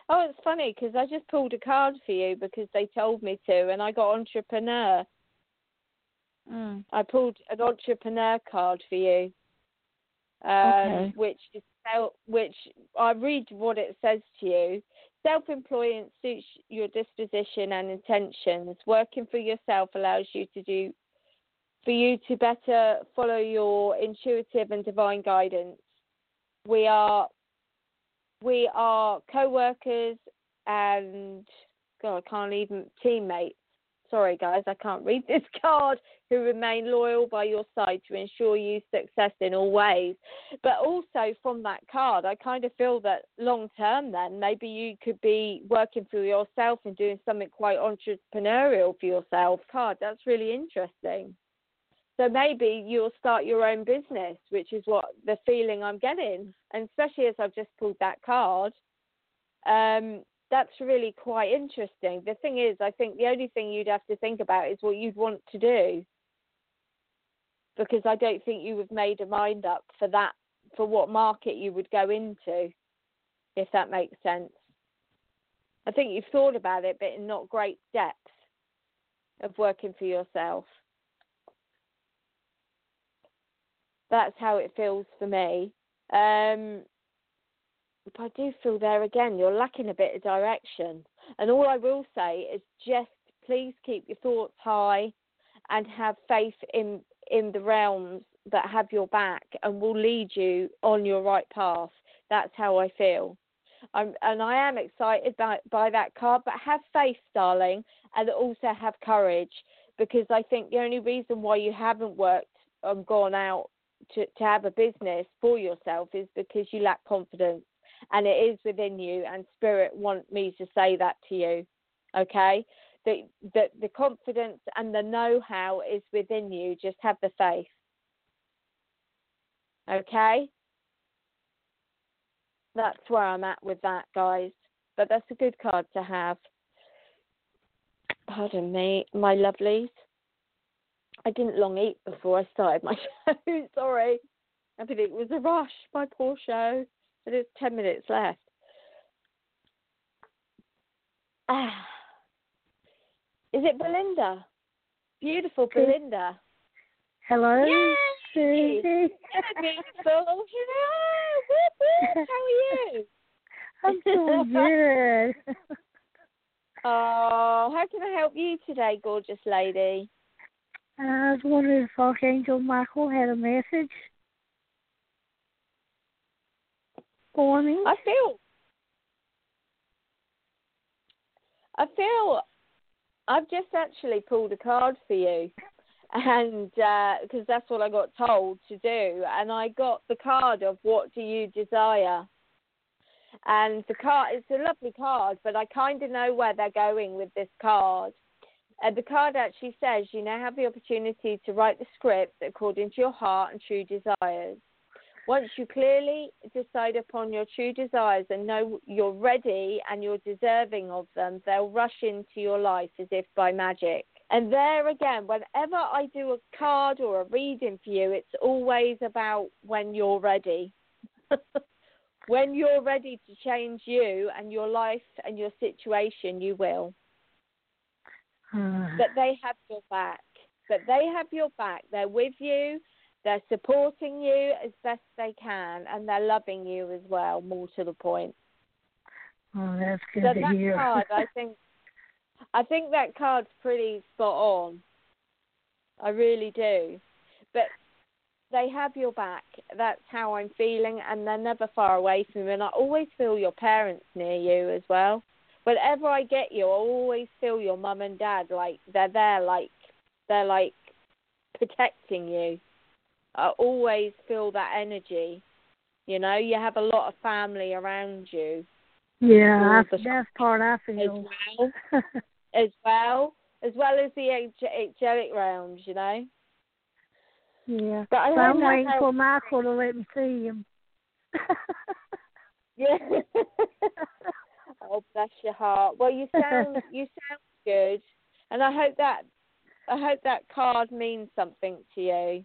Oh, it's funny because I just pulled a card for you because they told me to, and I got entrepreneur. Mm. I pulled an entrepreneur card for you, um, Okay. which is self, which I read what it says to you. Self-employment suits your disposition and intentions. Working for yourself allows you to do, for you to better follow your intuitive and divine guidance. We are, we are co-workers and God, I can't even teammates. Sorry, guys, I can't read this (laughs) card. Who remain loyal by your side to ensure you success in all ways. But also from that card, I kind of feel that long term, then maybe you could be working for yourself and doing something quite entrepreneurial for yourself. Card, that's really interesting. So maybe you'll start your own business, which is what the feeling I'm getting. And especially as I've just pulled that card, um, that's really quite interesting. The thing is, I think the only thing you'd have to think about is what you'd want to do. Because I don't think you have made a mind up for that, for what market you would go into, if that makes sense. I think you've thought about it, but in not great depth of working for yourself. That's how it feels for me. Um, but I do feel there again, you're lacking a bit of direction. And all I will say is just please keep your thoughts high and have faith in in the realms that have your back and will lead you on your right path. That's how I feel. I'm, and I am excited by, by that card, but have faith, darling, and also have courage because I think the only reason why you haven't worked and gone out to, to have a business for yourself is because you lack confidence and it is within you and spirit want me to say that to you okay? The the, the confidence and the know-how is within you just have the faith okay? That's where i'm at with that guys but that's a good card to have. Pardon me my lovelies i didn't long eat before i started my (laughs) show sorry i think it was a rush my poor show but there's 10 minutes left. Ah. Is it Belinda? Beautiful Belinda. Hello. Yay! Suzi. Hello, (laughs) beautiful. Hello. How are you? (laughs) I'm doing good. Oh, how can I help you today, gorgeous lady? I was wondering if Archangel Michael had a message for me. I feel I feel I've just actually pulled a card for you, and uh, because that's what I got told to do, and I got the card of what do you desire, and the card it's a lovely card, but I kind of know where they're going with this card. And the card actually says you now have the opportunity to write the script according to your heart and true desires. Once you clearly decide upon your true desires and know you're ready and you're deserving of them, they'll rush into your life as if by magic. And there again, whenever I do a card or a reading for you, it's always about when you're ready. (laughs) when you're ready to change you and your life and your situation, you will. (sighs) But they have your back. That they have your back. They're with you. They're supporting you as best they can, and they're loving you as well. More to the point. oh, that's good so to that hear. card, I (laughs) think, I think that card's pretty spot on. I really do. But they have your back. That's how I'm feeling, and they're never far away from you. And I always feel your parents near you as well. Whenever I get you, I always feel your mum and dad like they're there, like they're like protecting you. I always feel that energy. You know, you have a lot of family around you yeah, I, that's part I feel. as well, (laughs) as well, as well as the ang- angelic realms. You know. yeah. But I I'm waiting for Michael to let me see him. (laughs) Yeah. (laughs) oh, bless your heart. Well, you sound (laughs) you sound good, and I hope that I hope that card means something to you.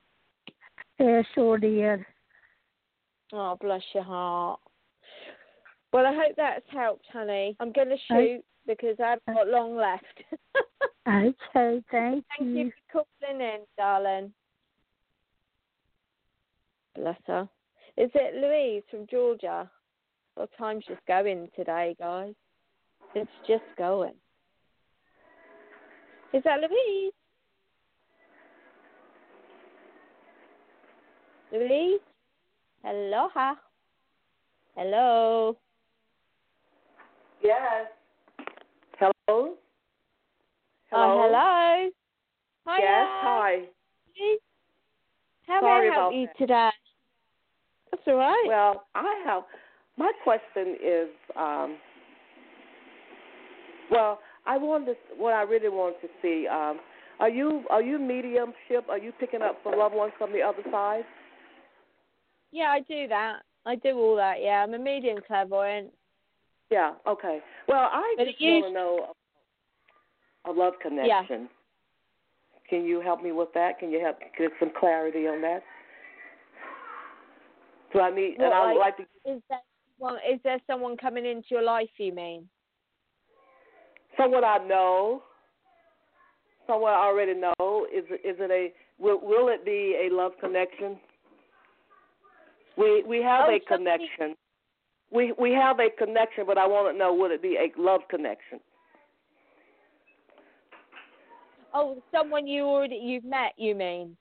yeah, sure did. Oh, bless your heart. Well, I hope that's helped, honey. I'm going to oh. I- shoot because I haven't got long left. (laughs) Okay, thank, Thank you for calling in, darling. Bless her. Is it Louise from Georgia? Well, time's just going today, guys. It's just going. Is that Louise? Louise? Aloha. Hello. Yes. Hello. Oh, hello. Hiya. Yes. Hi. Louise. How Sorry may I help you that. today? That's all right. Well, I have my question is, um, well, I wanted to, what I really wanted to see. Um, are you are you mediumship? Are you picking up for loved ones from the other side? Yeah, I do that. I do all that. Yeah, I'm a medium clairvoyant. Yeah. Okay. Well, I But just want to know a love connection. Yeah. Can you help me with that? Can you help get some clarity on that? So I need, and I would like- like to Is there well, is there someone coming into your life? You mean? someone I know, someone I already know. Is it is it a will will it be a love connection? We we have Oh, a somebody- connection. We we have a connection, but I want to know would it be a love connection? Oh, someone you already you've met. You mean?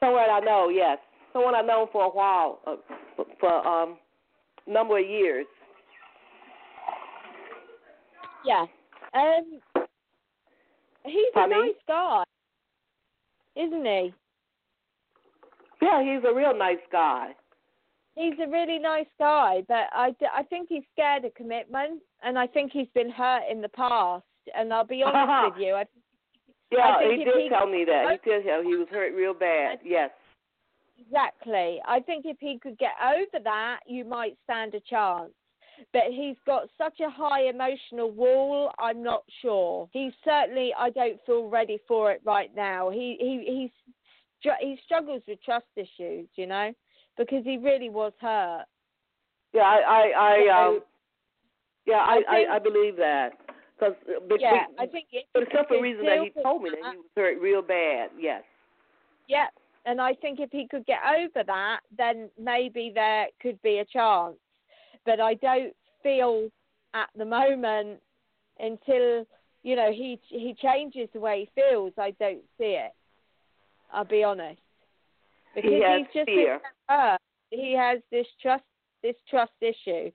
Someone I know, yes. Someone I've known for a while, uh, for um number of years. Yeah. Um, he's a nice guy, isn't he? Yeah, he's a real nice guy. He's a really nice guy, but I, I think he's scared of commitment, and I think he's been hurt in the past. And I'll be honest (laughs) with you, I Yeah, I he did he- tell me that. He did tell he was hurt real bad. Yes. Exactly. I think if he could get over that, you might stand a chance. But he's got such a high emotional wall. I'm not sure. He's certainly. I don't feel ready for it right now. He he he's he struggles with trust issues. You know, because he really was hurt. Yeah, I I, I um yeah, I I think- I, I believe that because Yeah, I think if for the simple reason that he told me that he was hurt real bad. Yes. Yeah, And I think if he could get over that, then maybe there could be a chance. But I don't feel at the moment until you know he he changes the way he feels. I don't see it. I'll be honest because he has he's just fear. hurt. He has this trust this trust issue.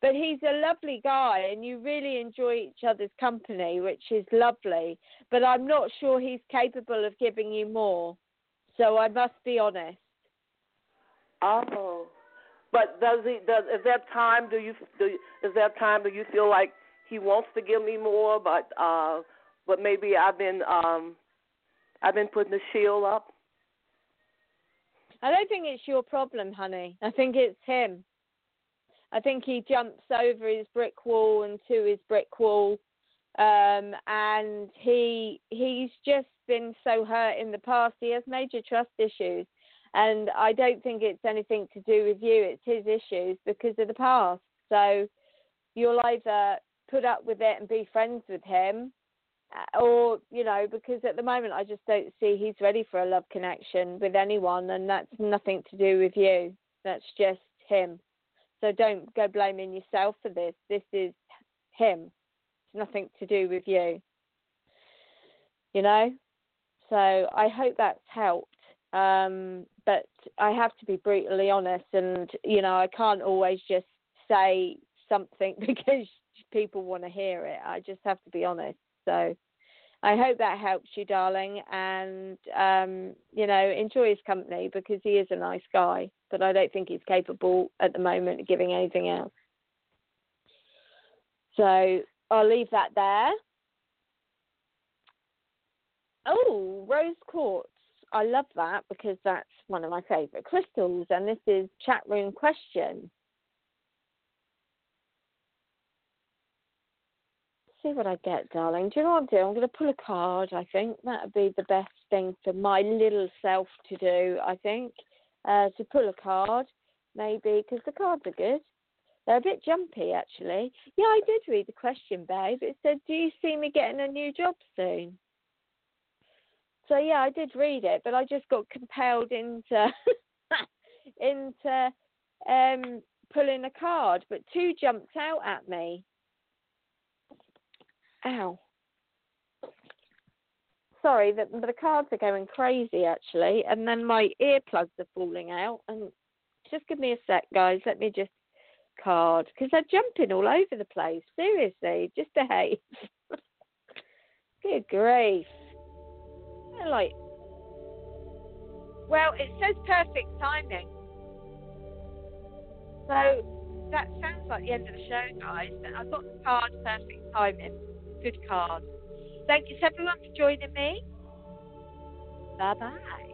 But he's a lovely guy, and you really enjoy each other's company, which is lovely. But I'm not sure he's capable of giving you more. So I must be honest. Oh, but does he? Does is there time? Do you? Do is there time? Do you feel like he wants to give me more, but uh, but maybe I've been um, I've been putting the shield up. I don't think it's your problem, honey. I think it's him. I think he jumps over his brick wall and to his brick wall, um, and he he's just been so hurt in the past. He has major trust issues, and I don't think it's anything to do with you. It's his issues because of the past. So you'll either put up with it and be friends with him, uh, or you know, because at the moment I just don't see he's ready for a love connection with anyone, and that's nothing to do with you. That's just him. So don't go blaming yourself for this. This is him. Nothing to do with you. You know? So I hope that's helped. Um, but I have to be brutally honest, and you know I can't always just say something (laughs) because people want to hear it. I just have to be honest. So I hope that helps you, darling, and um, you know enjoy his company because he is a nice guy. But I don't think he's capable at the moment of giving anything else. So I'll leave that there. Oh, rose quartz. I love that because that's one of my favourite crystals. And this is chat room question. see what I get, darling. Do you know what I'm doing? I'm going to pull a card, I think. That would be the best thing for my little self to do, I think. Uh, to pull a card, maybe, because the cards are good. They're a bit jumpy, actually. Yeah, I did read the question, babe. It said, Do you see me getting a new job soon? So yeah, I did read it, but I just got compelled into (laughs) into um, pulling a card. But two jumped out at me. Ow. Sorry, the, the cards are going crazy actually, and then my earplugs are falling out. And just give me a sec, guys. Let me just card because they're jumping all over the place. Seriously, just behave. (laughs) Good grief. They're like, well, it says perfect timing. So that sounds like the end of the show, guys. But I've got the card perfect timing. Good card. Thank you, everyone, for joining me. Bye bye.